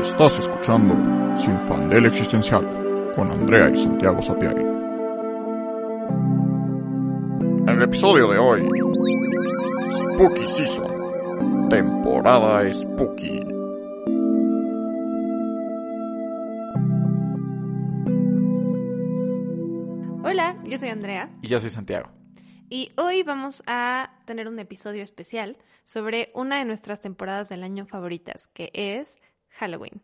Estás escuchando Sin Fandel Existencial con Andrea y Santiago Sapiari. En el episodio de hoy, Spooky Season, temporada Spooky. Hola, yo soy Andrea Y yo soy Santiago. y hoy vamos a tener un episodio especial sobre una de nuestras temporadas del año favoritas, que es Halloween.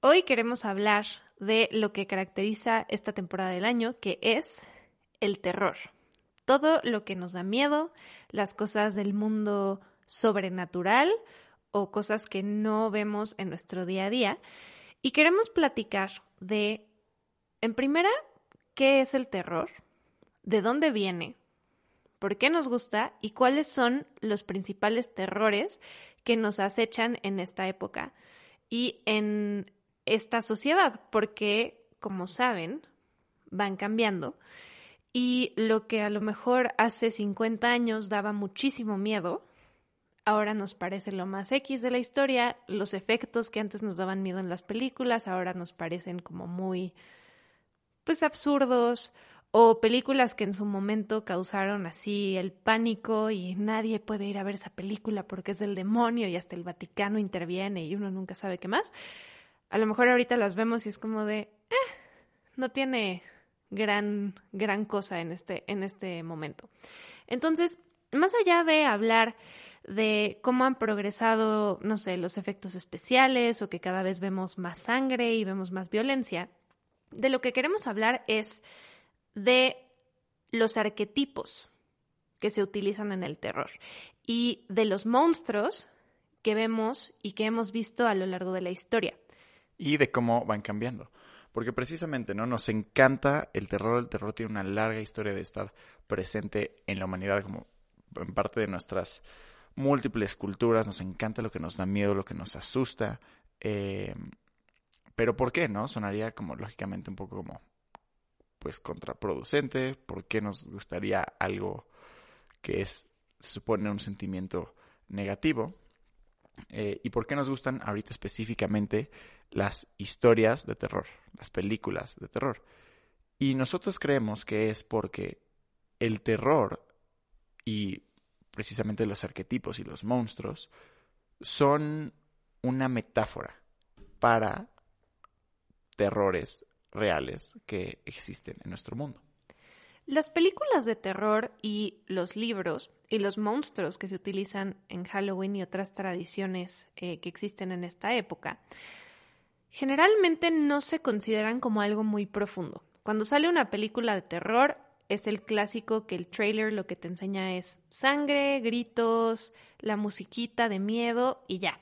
Hoy queremos hablar de lo que caracteriza esta temporada del año, que es el terror. Todo lo que nos da miedo, las cosas del mundo sobrenatural o cosas que no vemos en nuestro día a día. Y queremos platicar de, en primera, qué es el terror, de dónde viene, por qué nos gusta y cuáles son los principales terrores que nos acechan en esta época y en esta sociedad, porque, como saben, van cambiando. Y lo que a lo mejor hace 50 años daba muchísimo miedo, ahora nos parece lo más X de la historia. Los efectos que antes nos daban miedo en las películas, ahora nos parecen como muy, pues, absurdos. O películas que en su momento causaron así el pánico y nadie puede ir a ver esa película porque es del demonio y hasta el Vaticano interviene y uno nunca sabe qué más. A lo mejor ahorita las vemos y es como de, eh, no tiene gran, gran cosa en este, en este momento. Entonces, más allá de hablar de cómo han progresado, no sé, los efectos especiales o que cada vez vemos más sangre y vemos más violencia, de lo que queremos hablar es de los arquetipos que se utilizan en el terror y de los monstruos que vemos y que hemos visto a lo largo de la historia. Y de cómo van cambiando. Porque precisamente, ¿no? Nos encanta el terror. El terror tiene una larga historia de estar presente en la humanidad como en parte de nuestras múltiples culturas. Nos encanta lo que nos da miedo, lo que nos asusta. Eh, pero ¿por qué, no? Sonaría como lógicamente un poco como pues contraproducente. ¿Por qué nos gustaría algo que es, se supone, un sentimiento negativo? Eh, ¿Y por qué nos gustan ahorita específicamente las historias de terror, las películas de terror? Y nosotros creemos que es porque el terror y precisamente los arquetipos y los monstruos son una metáfora para terrores reales que existen en nuestro mundo. Las películas de terror y los libros y los monstruos que se utilizan en Halloween y otras tradiciones eh, que existen en esta época, generalmente no se consideran como algo muy profundo. Cuando sale una película de terror, es el clásico que el trailer lo que te enseña es sangre, gritos, la musiquita de miedo y ya.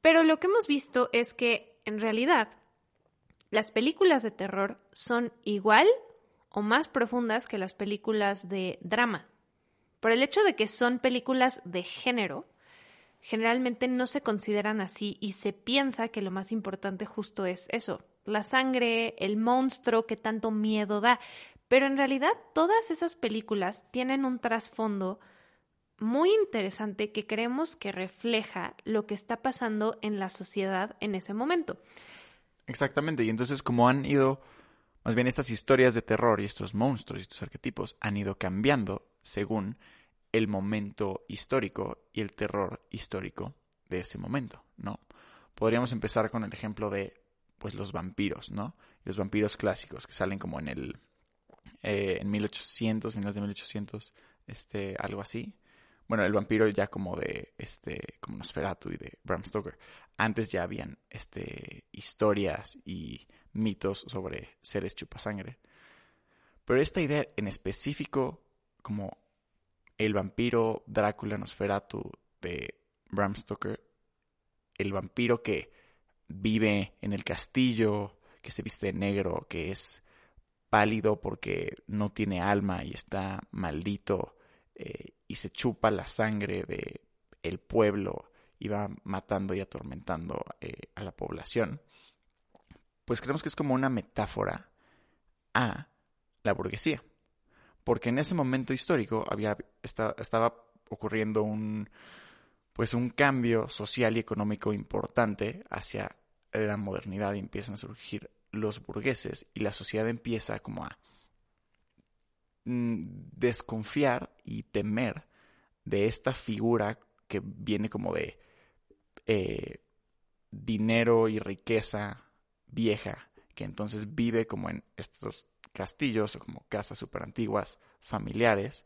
Pero lo que hemos visto es que, en realidad, las películas de terror son igual o más profundas que las películas de drama. Por el hecho de que son películas de género, generalmente no se consideran así y se piensa que lo más importante justo es eso, la sangre, el monstruo que tanto miedo da. Pero en realidad todas esas películas tienen un trasfondo muy interesante que creemos que refleja lo que está pasando en la sociedad en ese momento. Exactamente, y entonces como han ido, más bien estas historias de terror y estos monstruos y estos arquetipos han ido cambiando según el momento histórico y el terror histórico de ese momento, ¿no? Podríamos empezar con el ejemplo de, pues, los vampiros, ¿no? Los vampiros clásicos que salen como en el, eh, en 1800, finales de 1800, este, algo así. Bueno, el vampiro ya como de, este, como Nosferatu y de Bram Stoker. Antes ya habían, este, historias y mitos sobre seres chupasangre. Pero esta idea en específico, como el vampiro Drácula Nosferatu de Bram Stoker, el vampiro que vive en el castillo, que se viste de negro, que es pálido porque no tiene alma y está maldito y se chupa la sangre de el pueblo y va matando y atormentando eh, a la población, pues creemos que es como una metáfora a la burguesía. Porque en ese momento histórico había, esta- estaba ocurriendo un, pues un cambio social y económico importante hacia la modernidad y empiezan a surgir los burgueses y la sociedad empieza como a desconfiar y temer de esta figura que viene como de eh, dinero y riqueza vieja, que entonces vive como en estos castillos o como casas súper antiguas, familiares,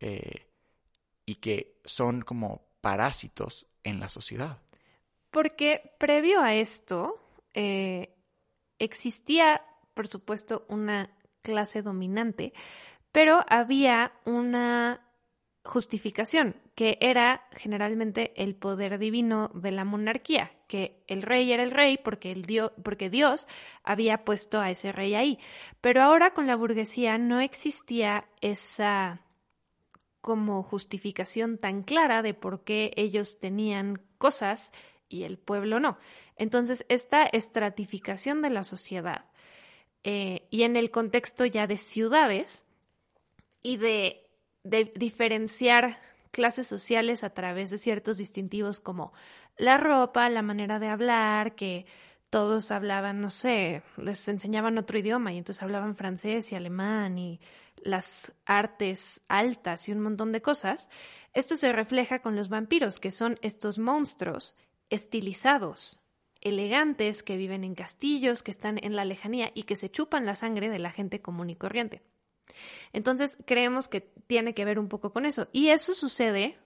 eh, y que son como parásitos en la sociedad. Porque previo a esto eh, existía, por supuesto, una clase dominante, pero había una justificación, que era generalmente el poder divino de la monarquía, que el rey era el rey porque, Dios había puesto a ese rey ahí. Pero ahora con la burguesía no existía esa como justificación tan clara de por qué ellos tenían cosas y el pueblo no. Entonces, esta estratificación de la sociedad eh, y en el contexto ya de ciudades y de, diferenciar clases sociales a través de ciertos distintivos como la ropa, la manera de hablar, que todos hablaban, no sé, les enseñaban otro idioma y entonces hablaban francés y alemán y las artes altas y un montón de cosas, esto se refleja con los vampiros, que son estos monstruos estilizados, elegantes, que viven en castillos, que están en la lejanía y que se chupan la sangre de la gente común y corriente. Entonces creemos que tiene que ver un poco con eso. Y eso sucede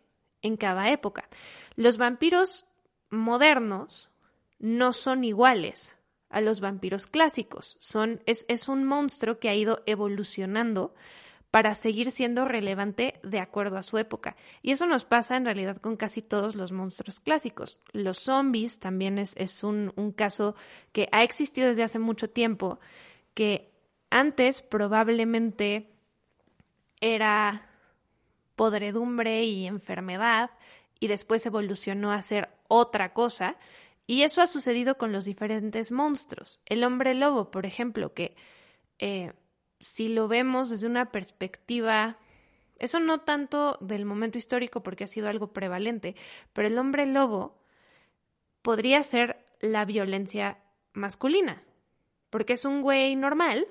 en cada época. Los vampiros modernos no son iguales a los vampiros clásicos. Son, es, un monstruo que ha ido evolucionando para seguir siendo relevante de acuerdo a su época. Y eso nos pasa en realidad con casi todos los monstruos clásicos. Los zombies también es, es un, un, caso que ha existido desde hace mucho tiempo, que antes probablemente era podredumbre y enfermedad y después evolucionó a ser otra cosa y eso ha sucedido con los diferentes monstruos. El hombre lobo, por ejemplo, que eh, si lo vemos desde una perspectiva, eso no tanto del momento histórico porque ha sido algo prevalente, pero el hombre lobo podría ser la violencia masculina, porque es un güey normal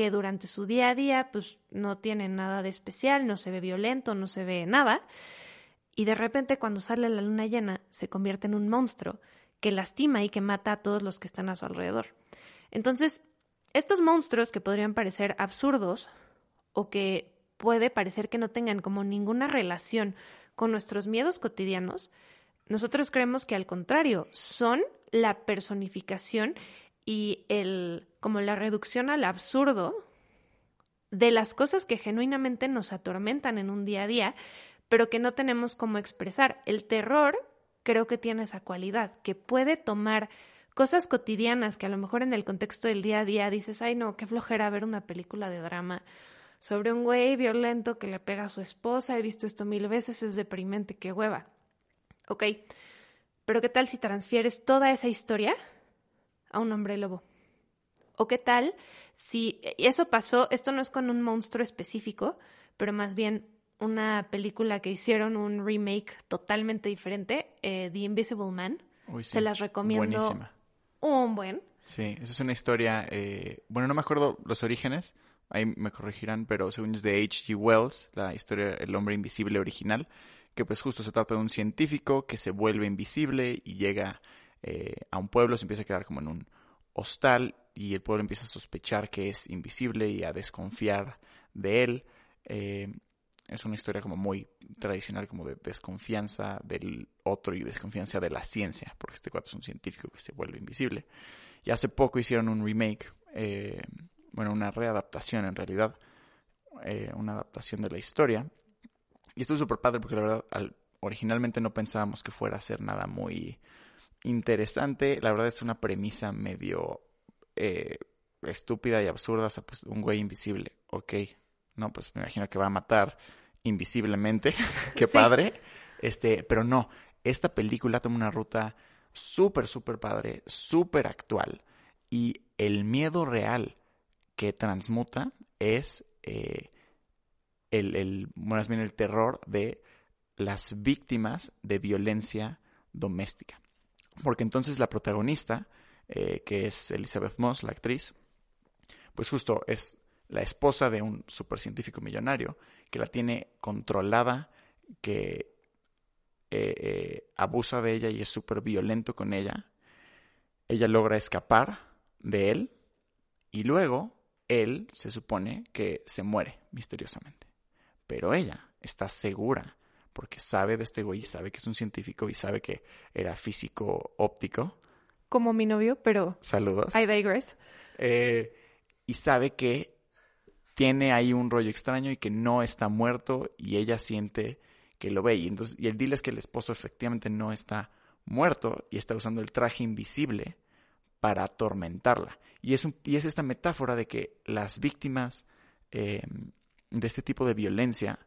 que durante su día a día pues no tiene nada de especial, no se ve violento, no se ve nada, y de repente cuando sale la luna llena se convierte en un monstruo que lastima y que mata a todos los que están a su alrededor. Entonces, estos monstruos que podrían parecer absurdos o que puede parecer que no tengan como ninguna relación con nuestros miedos cotidianos, nosotros creemos que al contrario, son la personificación y el como la reducción al absurdo de las cosas que genuinamente nos atormentan en un día a día, pero que no tenemos cómo expresar. El terror creo que tiene esa cualidad, que puede tomar cosas cotidianas que a lo mejor en el contexto del día a día dices, ay no, qué flojera ver una película de drama sobre un güey violento que le pega a su esposa, he visto esto mil veces, es deprimente, qué hueva. Ok, pero ¿qué tal si transfieres toda esa historia a un hombre lobo? ¿O qué tal si eso pasó, esto no es con un monstruo específico, pero más bien una película que hicieron, un remake totalmente diferente, eh, The Invisible Man. Se las recomiendo. Buenísima. Un buen. Sí, esa es una historia, eh, bueno, no me acuerdo los orígenes, ahí me corregirán, pero según es de H.G. Wells, la historia El hombre invisible original, que pues justo se trata de un científico que se vuelve invisible y llega eh, a un pueblo, se empieza a quedar como en un hostal y el pueblo empieza a sospechar que es invisible y a desconfiar de él. Es una historia como muy tradicional, como de desconfianza del otro y desconfianza de la ciencia, porque este cuate es un científico que se vuelve invisible. Y hace poco hicieron un remake, eh, bueno, una readaptación en realidad, eh, una adaptación de la historia. Y esto es súper padre porque la verdad originalmente no pensábamos que fuera a ser nada muy interesante. La verdad es una premisa medio eh, estúpida y absurda. O sea, pues un güey invisible, ok. No, pues me imagino que va a matar invisiblemente. Qué padre. Este, pero no, esta película toma una ruta súper, súper padre, súper actual. Y el miedo real que transmuta es eh, el, el, más bien el terror de las víctimas de violencia doméstica. Porque entonces la protagonista, eh, que es Elizabeth Moss, la actriz, pues justo es la esposa de un supercientífico millonario que la tiene controlada, que eh, eh, abusa de ella y es súper violento con ella. Ella logra escapar de él y luego él se supone que se muere misteriosamente. Pero ella está segura porque sabe de este güey y sabe que es un científico y sabe que era físico óptico. Como mi novio, pero... Saludos. I digress. Eh, y sabe que tiene ahí un rollo extraño y que no está muerto y ella siente que lo ve. Y, entonces, y el deal es que el esposo efectivamente no está muerto y está usando el traje invisible para atormentarla. Y es, un, y es esta metáfora de que las víctimas eh, de este tipo de violencia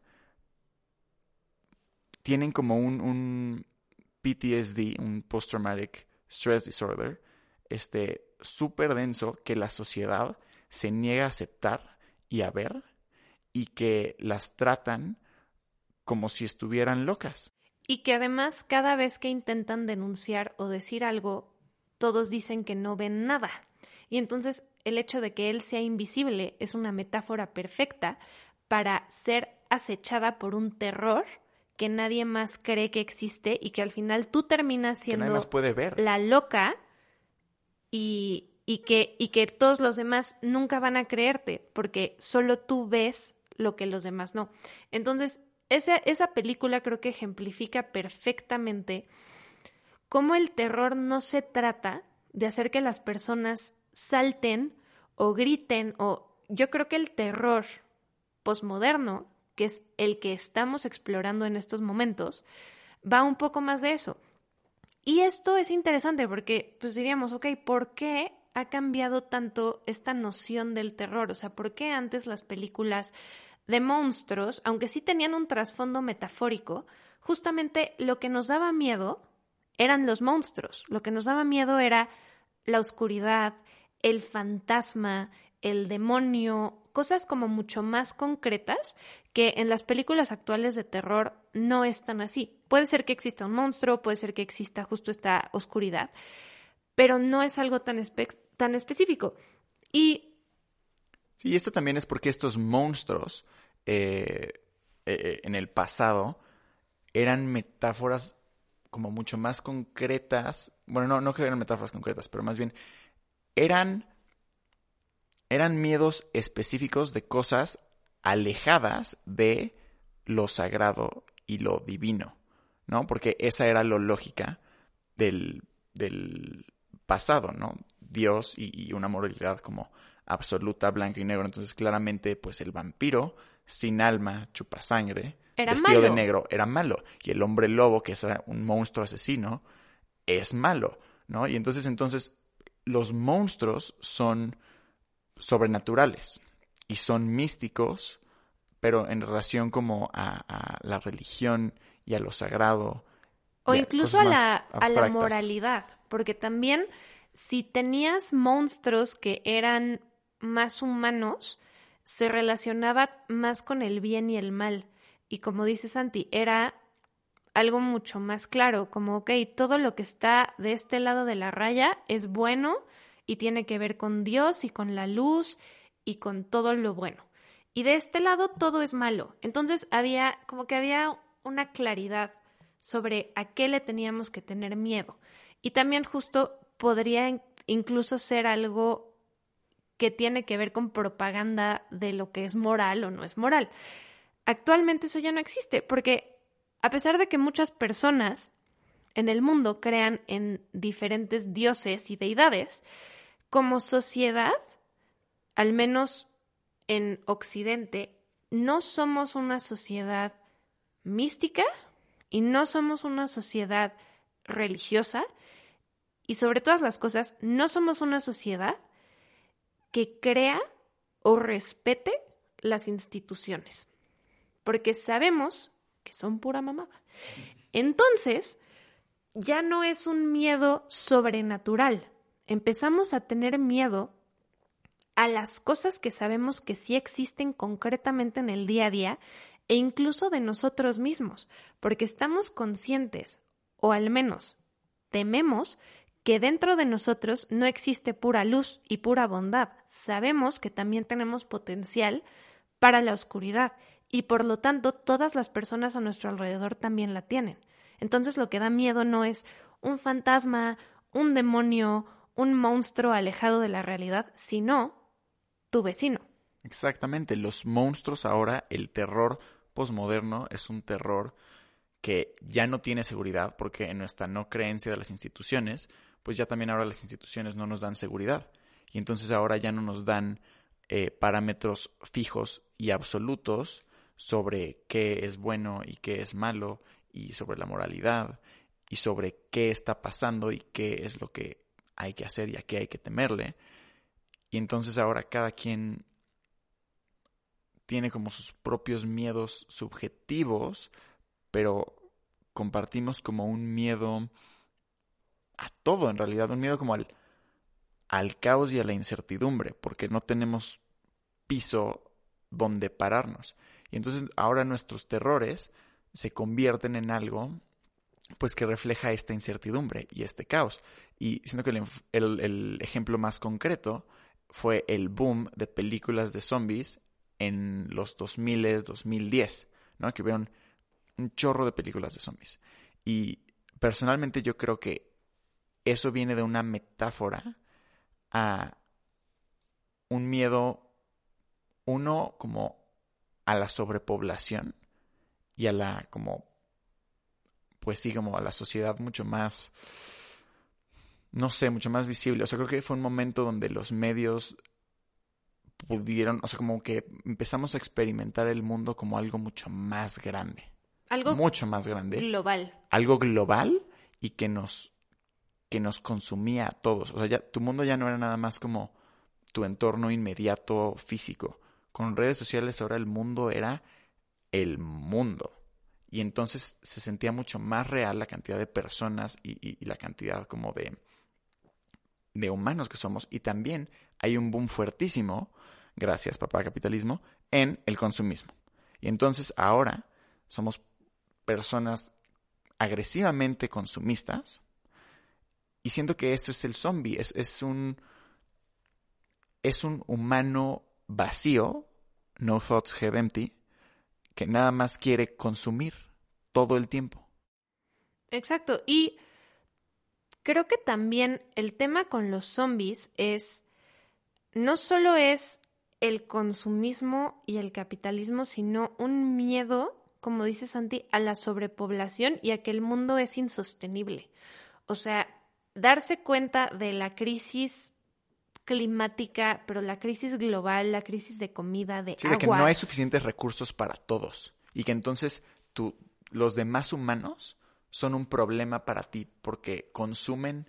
tienen como un, un PTSD, un Post-Traumatic Stress Disorder, este súper denso que la sociedad se niega a aceptar y a ver y que las tratan como si estuvieran locas. Y que además cada vez que intentan denunciar o decir algo, todos dicen que no ven nada. Y entonces el hecho de que él sea invisible es una metáfora perfecta para ser acechada por un terror que nadie más cree que existe y que al final tú terminas siendo puede ver. la loca y, y, que, y que todos los demás nunca van a creerte porque solo tú ves lo que los demás no. Entonces, esa, esa película creo que ejemplifica perfectamente cómo el terror no se trata de hacer que las personas salten o griten o yo creo que el terror posmoderno que es el que estamos explorando en estos momentos, va un poco más de eso. Y esto es interesante porque pues diríamos, ok, ¿por qué ha cambiado tanto esta noción del terror? O sea, ¿por qué antes las películas de monstruos, aunque sí tenían un trasfondo metafórico, justamente lo que nos daba miedo eran los monstruos, lo que nos daba miedo era la oscuridad, el fantasma, el demonio, cosas como mucho más concretas que en las películas actuales de terror no están así. Puede ser que exista un monstruo, puede ser que exista justo esta oscuridad, pero no es algo tan, tan específico. Y... Sí, esto también es porque estos monstruos eh, eh, en el pasado eran metáforas como mucho más concretas. Bueno, no, no que eran metáforas concretas, pero más bien eran eran miedos específicos de cosas alejadas de lo sagrado y lo divino, ¿no? Porque esa era la lógica del, del pasado, ¿no? Dios y, una moralidad como absoluta, blanco y negro. Entonces, claramente, pues el vampiro, sin alma, chupa sangre, vestido de negro, era malo. Y el hombre lobo, que es un monstruo asesino, es malo, ¿no? Y entonces, entonces, los monstruos son sobrenaturales y son místicos, pero en relación como a, la religión y a lo sagrado. O incluso a la, a la moralidad, porque también si tenías monstruos que eran más humanos, se relacionaba más con el bien y el mal. Y como dice Santi, era algo mucho más claro, como, ok, todo lo que está de este lado de la raya es bueno y tiene que ver con Dios y con la luz y con todo lo bueno. Y de este lado todo es malo. Entonces había como que había una claridad sobre a qué le teníamos que tener miedo. Y también justo podría incluso ser algo que tiene que ver con propaganda de lo que es moral o no es moral. Actualmente eso ya no existe porque a pesar de que muchas personas en el mundo crean en diferentes dioses y deidades, como sociedad, al menos en Occidente, no somos una sociedad mística y no somos una sociedad religiosa y sobre todas las cosas, no somos una sociedad que crea o respete las instituciones, porque sabemos que son pura mamada. Entonces, ya no es un miedo sobrenatural, empezamos a tener miedo a las cosas que sabemos que sí existen concretamente en el día a día e incluso de nosotros mismos, porque estamos conscientes, o al menos tememos, que dentro de nosotros no existe pura luz y pura bondad. Sabemos que también tenemos potencial para la oscuridad y por lo tanto todas las personas a nuestro alrededor también la tienen. Entonces lo que da miedo no es un fantasma, un demonio, un monstruo alejado de la realidad, sino tu vecino. Exactamente, los monstruos ahora, el terror posmoderno es un terror que ya no tiene seguridad porque en nuestra no creencia de las instituciones, pues ya también ahora las instituciones no nos dan seguridad. Y entonces ahora ya no nos dan eh, parámetros fijos y absolutos sobre qué es bueno y qué es malo y sobre la moralidad y sobre qué está pasando y qué es lo que hay que hacer y a qué hay que temerle. Y entonces ahora cada quien tiene como sus propios miedos subjetivos, pero compartimos como un miedo a todo en realidad, un miedo como al, al caos y a la incertidumbre, porque no tenemos piso donde pararnos. Y entonces ahora nuestros terrores se convierten en algo pues que refleja esta incertidumbre y este caos. Y siento que el, el, ejemplo más concreto fue el boom de películas de zombies en los 2000, 2010, ¿no? Que hubieron un chorro de películas de zombies. Y personalmente yo creo que eso viene de una metáfora a un miedo, uno como a la sobrepoblación y a la como, pues sí, como a la sociedad mucho más, no sé, mucho más visible. O sea, creo que fue un momento donde los medios pudieron, o sea, como que empezamos a experimentar el mundo como algo mucho más grande. Algo mucho más grande. Global. Algo global y que nos, que nos consumía a todos. O sea, ya, tu mundo ya no era nada más como tu entorno inmediato físico. Con redes sociales ahora el mundo era el mundo. Y entonces se sentía mucho más real la cantidad de personas y, la cantidad como de, de humanos que somos. Y también hay un boom fuertísimo gracias papá capitalismo, en el consumismo. Y entonces ahora somos personas agresivamente consumistas y siento que esto es el zombie, es, es un es un humano vacío, no thoughts head empty, que nada más quiere consumir todo el tiempo. Exacto, y creo que también el tema con los zombies es no solo es el consumismo y el capitalismo, sino un miedo, como dice Santi, a la sobrepoblación y a que el mundo es insostenible. O sea, darse cuenta de la crisis climática, pero la crisis global, la crisis de comida, de sí, agua. de que no hay suficientes recursos para todos y que entonces tú, los demás humanos son un problema para ti porque consumen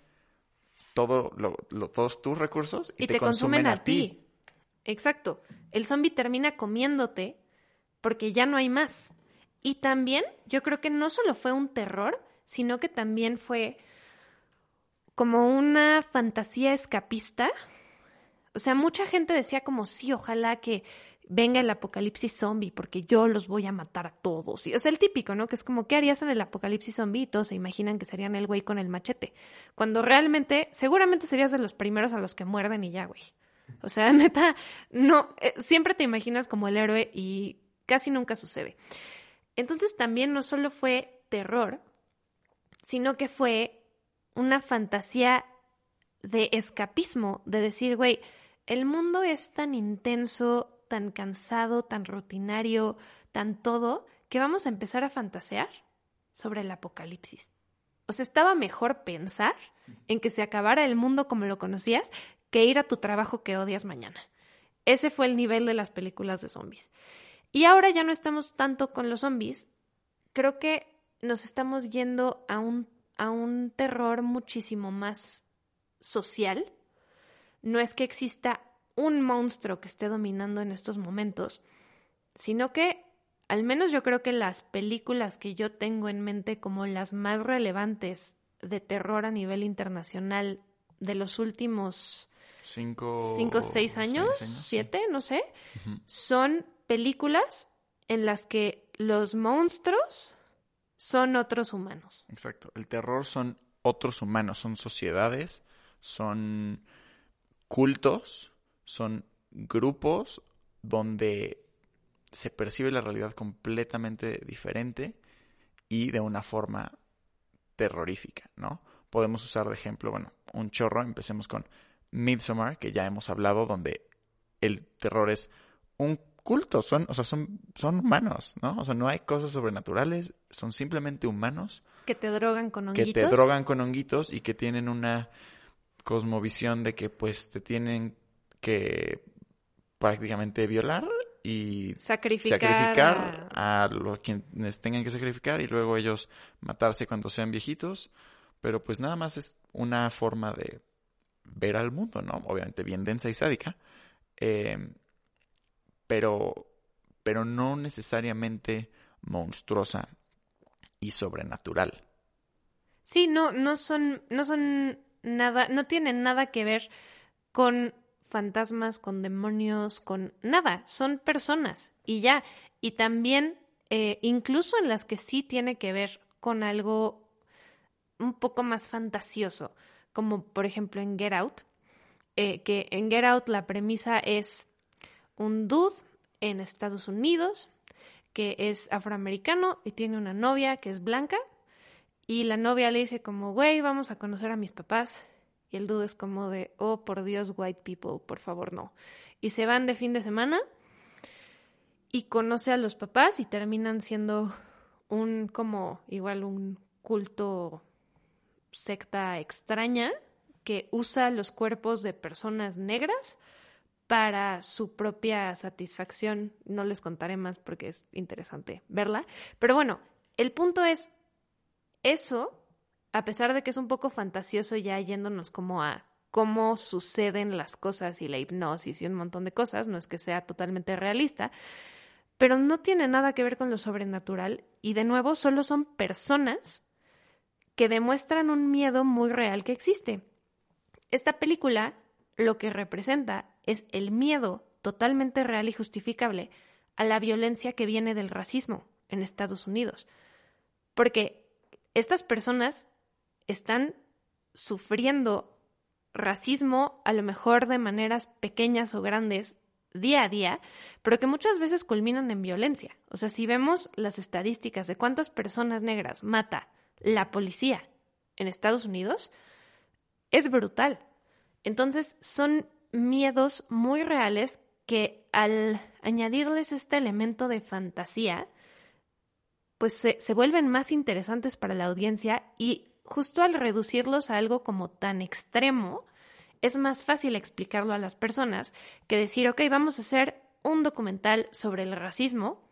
todo lo, todos tus recursos y, te, consumen, a, ti. Exacto. El zombie termina comiéndote porque ya no hay más. Y también yo creo que no solo fue un terror, sino que también fue como una fantasía escapista. O sea, mucha gente decía como sí, ojalá que venga el apocalipsis zombie porque yo los voy a matar a todos. Y, o sea, el típico, ¿no? Que es como, ¿qué harías en el apocalipsis zombie? Y todos se imaginan que serían el güey con el machete. Cuando realmente, seguramente serías de los primeros a los que muerden y ya, güey. O sea, neta, no, eh, siempre te imaginas como el héroe y casi nunca sucede. Entonces también no solo fue terror, sino que fue una fantasía de escapismo, de decir, güey, el mundo es tan intenso, tan cansado, tan rutinario, tan todo, que vamos a empezar a fantasear sobre el apocalipsis. O sea, estaba mejor pensar en que se acabara el mundo como lo conocías que ir a tu trabajo que odias mañana. Ese fue el nivel de las películas de zombies. Y ahora ya no estamos tanto con los zombies. Creo que nos estamos yendo a un, a un terror muchísimo más social. No es que exista un monstruo que esté dominando en estos momentos, sino que al menos yo creo que las películas que yo tengo en mente como las más relevantes de terror a nivel internacional de los últimos cinco, cinco seis años, siete, no sé, son películas en las que los monstruos son otros humanos. Exacto. El terror son otros humanos, son sociedades, son cultos, son grupos donde se percibe la realidad completamente diferente y de una forma terrorífica, ¿no? Podemos usar de ejemplo, bueno, un chorro, empecemos con Midsommar, que ya hemos hablado, donde el terror es un culto, son, o sea, son, son humanos, ¿no? O sea, no hay cosas sobrenaturales, son simplemente humanos. Que te drogan con honguitos. Que te drogan con honguitos y que tienen una cosmovisión de que pues te tienen que prácticamente violar y sacrificar, a... los quienes tengan que sacrificar y luego ellos matarse cuando sean viejitos. Pero pues nada más es una forma de ver al mundo, ¿no? Obviamente bien densa y sádica. Eh, pero, pero no necesariamente monstruosa y sobrenatural. Sí, no, no son, no son nada, no tienen nada que ver con fantasmas, con demonios, con nada, son personas y ya. Y también, eh, incluso en las que sí tiene que ver con algo un poco más fantasioso, como por ejemplo en Get Out, eh, que en Get Out la premisa es un dude en Estados Unidos que es afroamericano y tiene una novia que es blanca y la novia le dice como, güey, vamos a conocer a mis papás y el dude es como de, oh, por Dios, white people, por favor, no. Y se van de fin de semana y conoce a los papás y terminan siendo un, como, igual un culto secta extraña que usa los cuerpos de personas negras para su propia satisfacción. No les contaré más porque es interesante verla. Pero bueno, el punto es, eso a pesar de que es un poco fantasioso ya yéndonos como a cómo suceden las cosas y la hipnosis y un montón de cosas, no es que sea totalmente realista, pero no tiene nada que ver con lo sobrenatural y de nuevo solo son personas que demuestran un miedo muy real que existe. Esta película lo que representa es el miedo totalmente real y justificable a la violencia que viene del racismo en Estados Unidos. Porque estas personas están sufriendo racismo a lo mejor de maneras pequeñas o grandes día a día, pero que muchas veces culminan en violencia. O sea, si vemos las estadísticas de cuántas personas negras mata la policía en Estados Unidos, es brutal. Entonces, son miedos muy reales que al añadirles este elemento de fantasía, pues se, se vuelven más interesantes para la audiencia y justo al reducirlos a algo como tan extremo, es más fácil explicarlo a las personas que decir, ok, vamos a hacer un documental sobre el racismo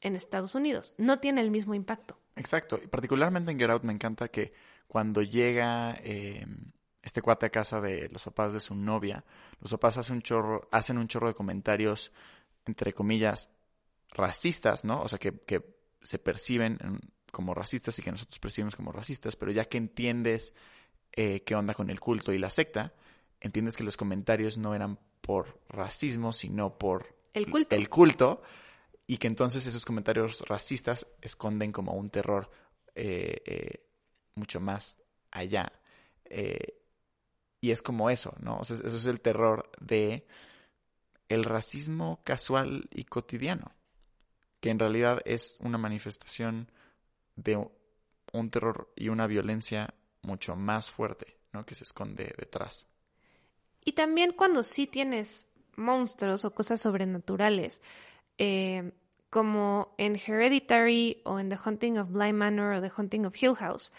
en Estados Unidos. No tiene el mismo impacto. Exacto. Y particularmente en Get Out me encanta que cuando llega eh, este cuate a casa de los papás de su novia, los papás hacen un chorro, hacen un chorro de comentarios, entre comillas, racistas, ¿no? O sea, que, que se perciben como racistas y que nosotros percibimos como racistas, pero ya que entiendes eh, qué onda con el culto y la secta, entiendes que los comentarios no eran por racismo, sino por el culto. El culto y que entonces esos comentarios racistas esconden como un terror eh, eh, mucho más allá. y es como eso, ¿no? eso es el terror de el racismo casual y cotidiano, que en realidad es una manifestación de un terror y una violencia mucho más fuerte, ¿no? Que se esconde detrás. Y también cuando sí tienes monstruos o cosas sobrenaturales, eh, como en Hereditary o en The Hunting of Bly Manor o The Hunting of Hill House,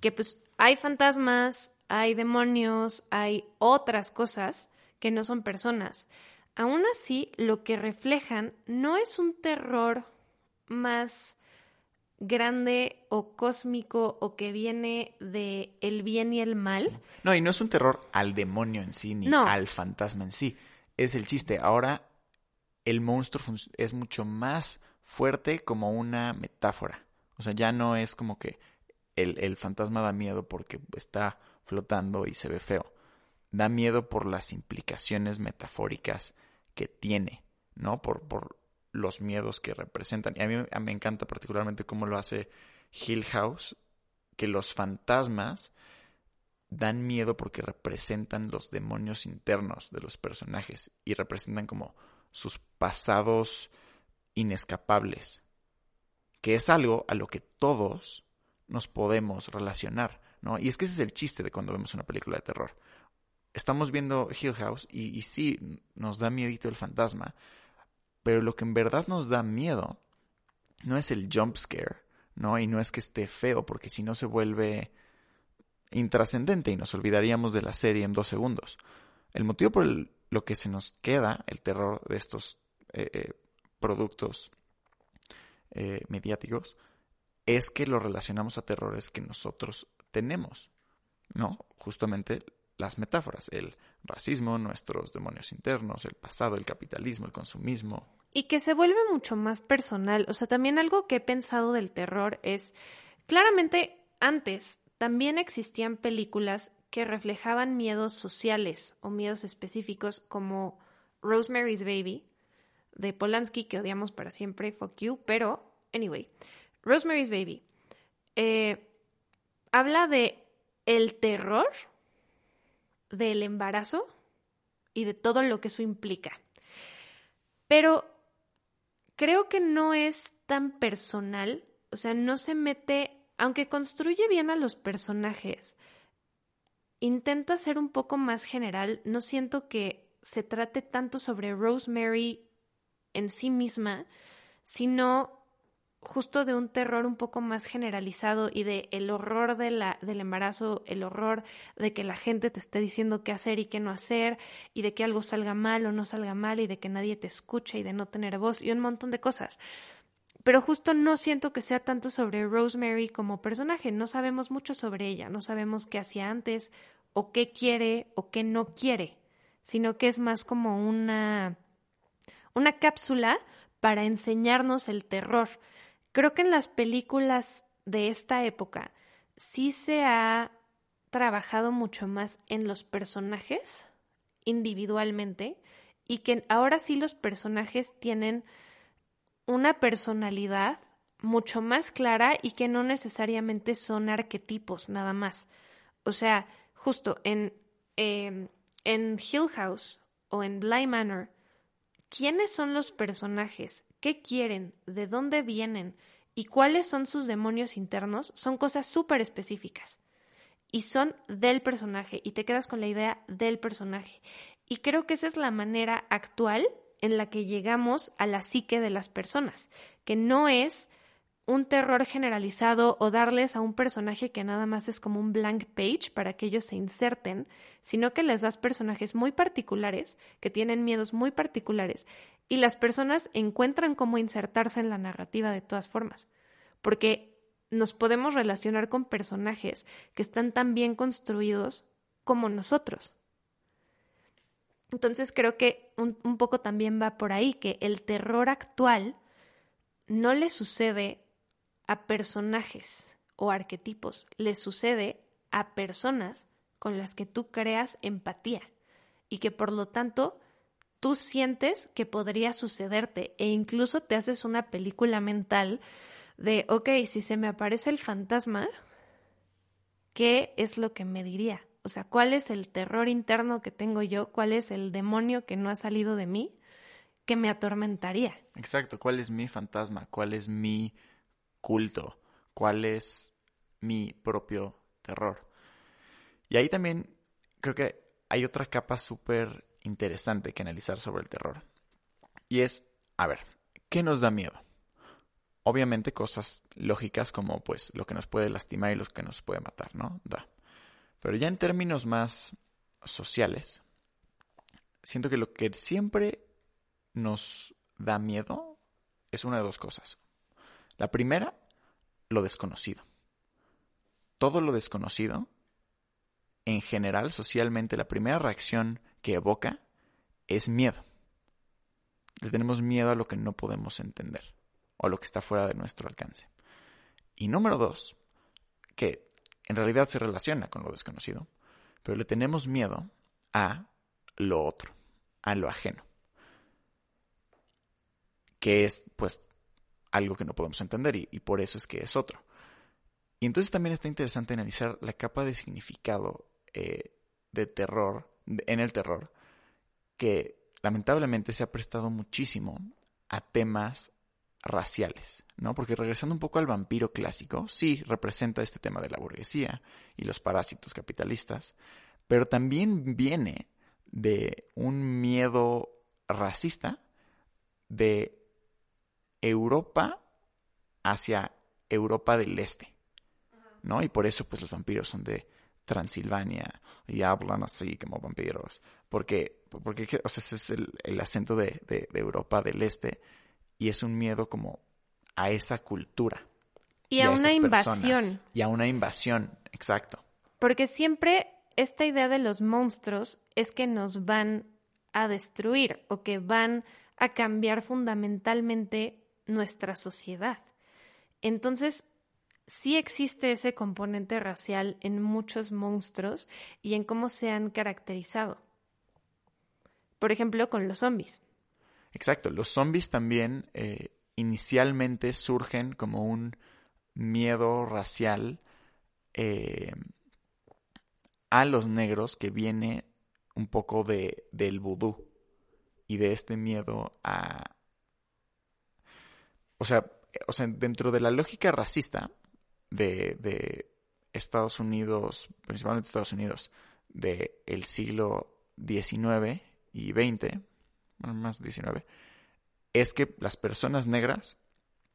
que pues hay fantasmas, hay demonios, hay otras cosas que no son personas. Aún así, lo que reflejan no es un terror más grande o cósmico o que viene de el bien y el mal. No, y no es un terror al demonio en sí ni al fantasma en sí. Es el chiste. Ahora el monstruo es mucho más fuerte como una metáfora. O sea, ya no es como que el, el fantasma da miedo porque está flotando y se ve feo. Da miedo por las implicaciones metafóricas que tiene, ¿no? Por, por los miedos que representan. Y a mí, me encanta particularmente cómo lo hace Hill House, que los fantasmas dan miedo porque representan los demonios internos de los personajes y representan como sus pasados inescapables, que es algo a lo que todos nos podemos relacionar, ¿no? Y es que ese es el chiste de cuando vemos una película de terror. Estamos viendo Hill House y, sí, nos da miedito el fantasma, pero lo que en verdad nos da miedo no es el jump scare, ¿no? Y no es que esté feo, porque si no se vuelve intrascendente y nos olvidaríamos de la serie en dos segundos. El motivo por lo que se nos queda el terror de estos eh, eh, productos eh, mediáticos es que lo relacionamos a terrores que nosotros tenemos, ¿no? Justamente las metáforas, el racismo, nuestros demonios internos, el pasado, el capitalismo, el consumismo. Y que se vuelve mucho más personal. O sea, también algo que he pensado del terror es, claramente antes también existían películas que reflejaban miedos sociales o miedos específicos como Rosemary's Baby de Polanski, que odiamos para siempre, fuck you, pero, anyway, Rosemary's Baby eh, habla de el terror del embarazo y de todo lo que eso implica. Pero creo que no es tan personal, o sea, no se mete aunque construye bien a los personajes, intenta ser un poco más general. No siento que se trate tanto sobre Rosemary en sí misma, sino justo de un terror un poco más generalizado y de el horror de la, del embarazo, el horror de que la gente te esté diciendo qué hacer y qué no hacer, y de que algo salga mal o no salga mal, y de que nadie te escuche y de no tener voz, y un montón de cosas. Pero justo no siento que sea tanto sobre Rosemary como personaje, no sabemos mucho sobre ella, no sabemos qué hacía antes o qué quiere o qué no quiere, sino que es más como una una cápsula para enseñarnos el terror. Creo que en las películas de esta época sí se ha trabajado mucho más en los personajes individualmente y que ahora sí los personajes tienen una personalidad mucho más clara y que no necesariamente son arquetipos nada más. O sea, justo en, em, en Hill House o en Bly Manor, ¿quiénes son los personajes? ¿Qué quieren? ¿De dónde vienen? ¿Y cuáles son sus demonios internos? Son cosas súper específicas. Y son del personaje. Y te quedas con la idea del personaje. Y creo que esa es la manera actual en la que llegamos a la psique de las personas, que no es un terror generalizado o darles a un personaje que nada más es como un blank page para que ellos se inserten, sino que les das personajes muy particulares, que tienen miedos muy particulares, y las personas encuentran cómo insertarse en la narrativa de todas formas, porque nos podemos relacionar con personajes que están tan bien construidos como nosotros. Entonces creo que un, poco también va por ahí, que el terror actual no le sucede a personajes o arquetipos, le sucede a personas con las que tú creas empatía y que por lo tanto tú sientes que podría sucederte e incluso te haces una película mental de, ok, si se me aparece el fantasma, ¿qué es lo que me diría? O sea, ¿cuál es el terror interno que tengo yo? ¿Cuál es el demonio que no ha salido de mí que me atormentaría? Exacto, ¿cuál es mi fantasma? ¿Cuál es mi culto? ¿Cuál es mi propio terror? Y ahí también creo que hay otra capa súper interesante que analizar sobre el terror. Y es, a ver, ¿qué nos da miedo? Obviamente cosas lógicas como pues lo que nos puede lastimar y lo que nos puede matar, ¿no? Da. Pero ya en términos más sociales, siento que lo que siempre nos da miedo es una de dos cosas. La primera, lo desconocido. Todo lo desconocido, en general, socialmente, la primera reacción que evoca es miedo. Le tenemos miedo a lo que no podemos entender o a lo que está fuera de nuestro alcance. Y número dos, que en realidad se relaciona con lo desconocido, pero le tenemos miedo a lo otro, a lo ajeno. que es pues algo que no podemos entender y, por eso es que es otro. Y entonces también está interesante analizar la capa de significado eh, de terror, en el terror, que lamentablemente se ha prestado muchísimo a temas raciales, ¿no? Porque regresando un poco al vampiro clásico, sí representa este tema de la burguesía y los parásitos capitalistas, pero también viene de un miedo racista de Europa hacia Europa del Este, ¿no? Y por eso pues los vampiros son de Transilvania y hablan así como vampiros, porque, porque o sea, ese es el, acento de, de, Europa del Este y es un miedo como a esa cultura. Y, a, una invasión. Y a una invasión, exacto. Porque siempre esta idea de los monstruos es que nos van a destruir o que van a cambiar fundamentalmente nuestra sociedad. Entonces, sí existe ese componente racial en muchos monstruos y en cómo se han caracterizado. Por ejemplo, con los zombies. Exacto, los zombies también eh, inicialmente surgen como un miedo racial eh, a los negros que viene un poco de, del vudú y de este miedo a... O sea, o sea, dentro de la lógica racista de, de Estados Unidos, principalmente Estados Unidos, del el siglo XIX y XX, bueno, más XIX, es que las personas negras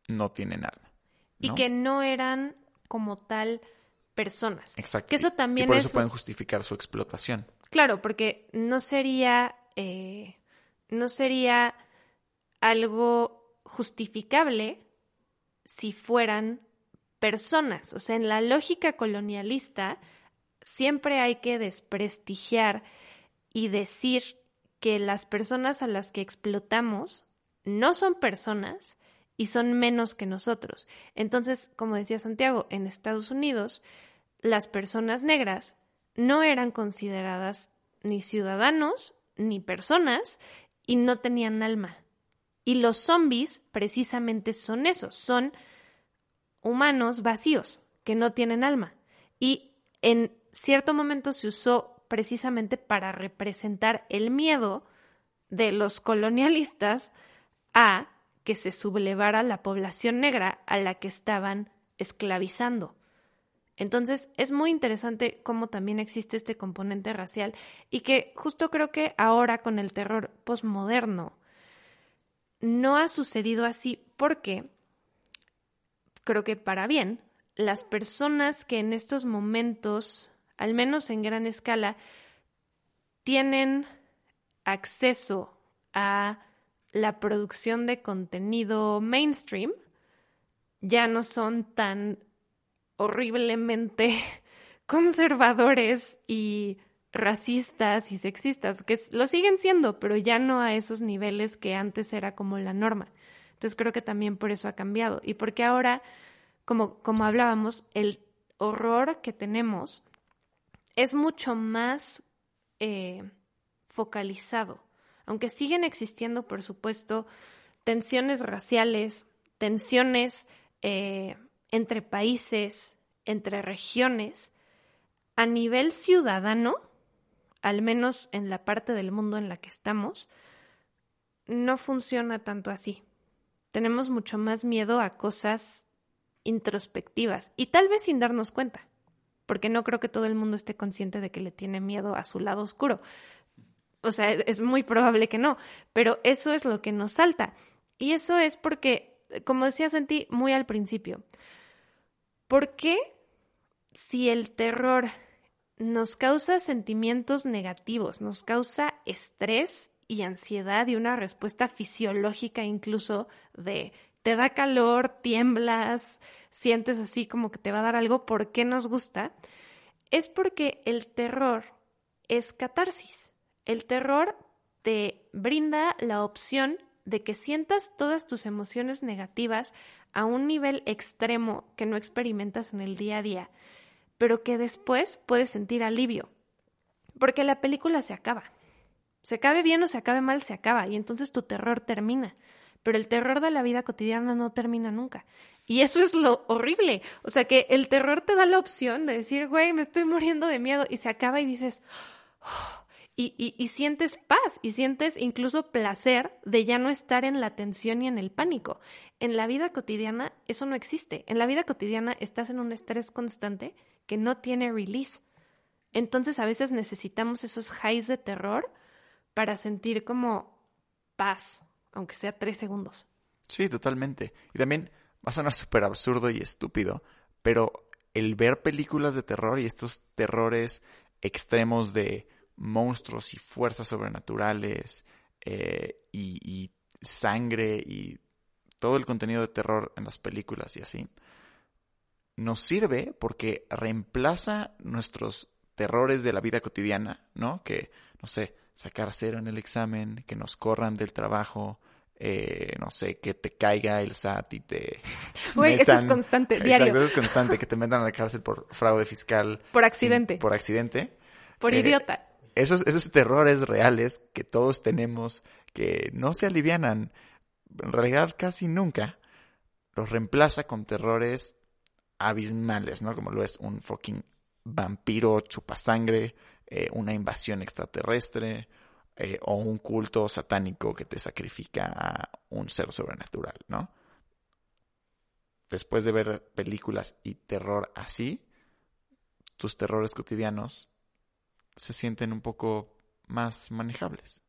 no tienen alma. Y que no eran como tal personas. Exacto. Que eso también y por eso pueden justificar su explotación. Claro, porque no sería, eh, no sería algo justificable si fueran personas. O sea, en la lógica colonialista siempre hay que desprestigiar y decir que las personas a las que explotamos no son personas y son menos que nosotros. Entonces, como decía Santiago, en Estados Unidos las personas negras no eran consideradas ni ciudadanos ni personas y no tenían alma. Y los zombies precisamente son esos, son humanos vacíos que no tienen alma. Y en cierto momento se usó precisamente para representar el miedo de los colonialistas a que se sublevara la población negra a la que estaban esclavizando. Entonces es muy interesante cómo también existe este componente racial y que justo creo que ahora con el terror posmoderno no ha sucedido así porque creo que para bien las personas que en estos momentos, al menos en gran escala, tienen acceso a la producción de contenido mainstream, ya no son tan horriblemente conservadores y racistas y sexistas, que lo siguen siendo, pero ya no a esos niveles que antes era como la norma. Entonces creo que también por eso ha cambiado y porque ahora, como, como hablábamos, el horror que tenemos es mucho más eh, focalizado, aunque siguen existiendo, por supuesto, tensiones raciales, tensiones eh, entre países, entre regiones, a nivel ciudadano, al menos en la parte del mundo en la que estamos, no funciona tanto así. Tenemos mucho más miedo a cosas introspectivas y tal vez sin darnos cuenta, porque no creo que todo el mundo esté consciente de que le tiene miedo a su lado oscuro. O sea, es muy probable que no, pero eso es lo que nos salta. Y eso es porque, como decía Sentí muy al principio, ¿Por qué si el terror nos causa sentimientos negativos, nos causa estrés y ansiedad y una respuesta fisiológica incluso de te da calor, tiemblas, sientes así como que te va a dar algo, ¿por qué nos gusta? Es porque el terror es catarsis. El terror te brinda la opción de que sientas todas tus emociones negativas a un nivel extremo que no experimentas en el día a día, pero que después puedes sentir alivio, porque la película se acaba. Se acabe bien o se acabe mal, se acaba, y entonces tu terror termina. pero el terror de la vida cotidiana no termina nunca. Y eso es lo horrible. O sea, que el terror te da la opción de decir, güey, me estoy muriendo de miedo y se acaba y dices, oh", y, y, sientes paz y sientes incluso placer de ya no estar en la tensión y en el pánico. En la vida cotidiana eso no existe. En la vida cotidiana estás en un estrés constante que no tiene release. Entonces a veces necesitamos esos highs de terror para sentir como paz, aunque sea tres segundos. Sí, totalmente. Y también va a sonar súper absurdo y estúpido, pero el ver películas de terror y estos terrores extremos de monstruos y fuerzas sobrenaturales eh, y, sangre y todo el contenido de terror en las películas y así, nos sirve porque reemplaza nuestros terrores de la vida cotidiana, ¿no? Que, no sé, sacar cero en el examen, que nos corran del trabajo, eh, no sé, que te caiga el SAT y te... Güey, eso es constante, diario. Exacto, eso es constante, que te metan a la cárcel por fraude fiscal. Por accidente. por accidente. Por eh, idiota esos, esos terrores reales que todos tenemos, que no se alivianan, en realidad casi nunca, los reemplaza con terrores abismales, ¿no? Como lo es un fucking vampiro chupasangre, eh, una invasión extraterrestre, eh, o un culto satánico que te sacrifica a un ser sobrenatural, ¿no? Después de ver películas y terror así, tus terrores cotidianos se sienten un poco más manejables.